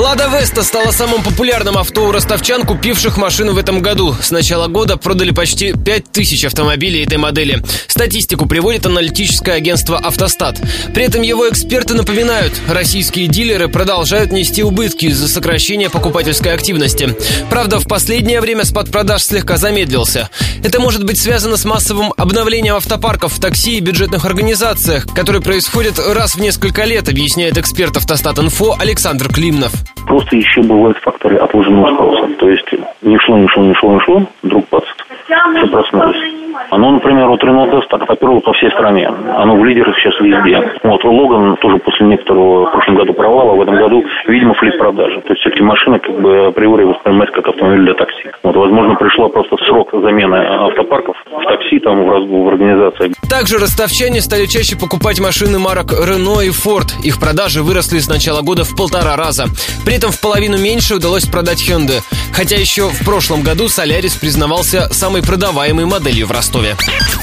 Лада Веста стала самым популярным авто у ростовчан, купивших машину в этом году. С начала года продали почти 5000 автомобилей этой модели. Статистику приводит аналитическое агентство «Автостат». При этом его эксперты напоминают, российские дилеры продолжают нести убытки из-за сокращения покупательской активности. Правда, в последнее время спад продаж слегка замедлился. Это может быть связано с массовым обновлением автопарков в такси и бюджетных организациях, которые происходят раз в несколько лет, объясняет эксперт «Автостат-инфо» Александр Климнов. Просто еще бывают факторы отложенного спроса. То есть не шло, не шло, не шло, не шло, вдруг бац, все проснулось. Оно, например, вот Renault Desk так поперло по всей стране. Оно в лидерах сейчас везде. Вот Логан тоже после некоторого в прошлом году провала, в этом году, видимо, флип продажи. То есть все-таки машина как бы априори воспринимается как автомобиль для такси. Вот, возможно, пришла просто срок замены автопарков в такси, там, в, в организации. Также ростовчане стали чаще покупать машины марок Renault и Ford. Их продажи выросли с начала года в полтора раза. При этом в половину меньше удалось продать Hyundai. Хотя еще в прошлом году Солярис признавался самой продаваемой моделью в Ростове. Подмосковье.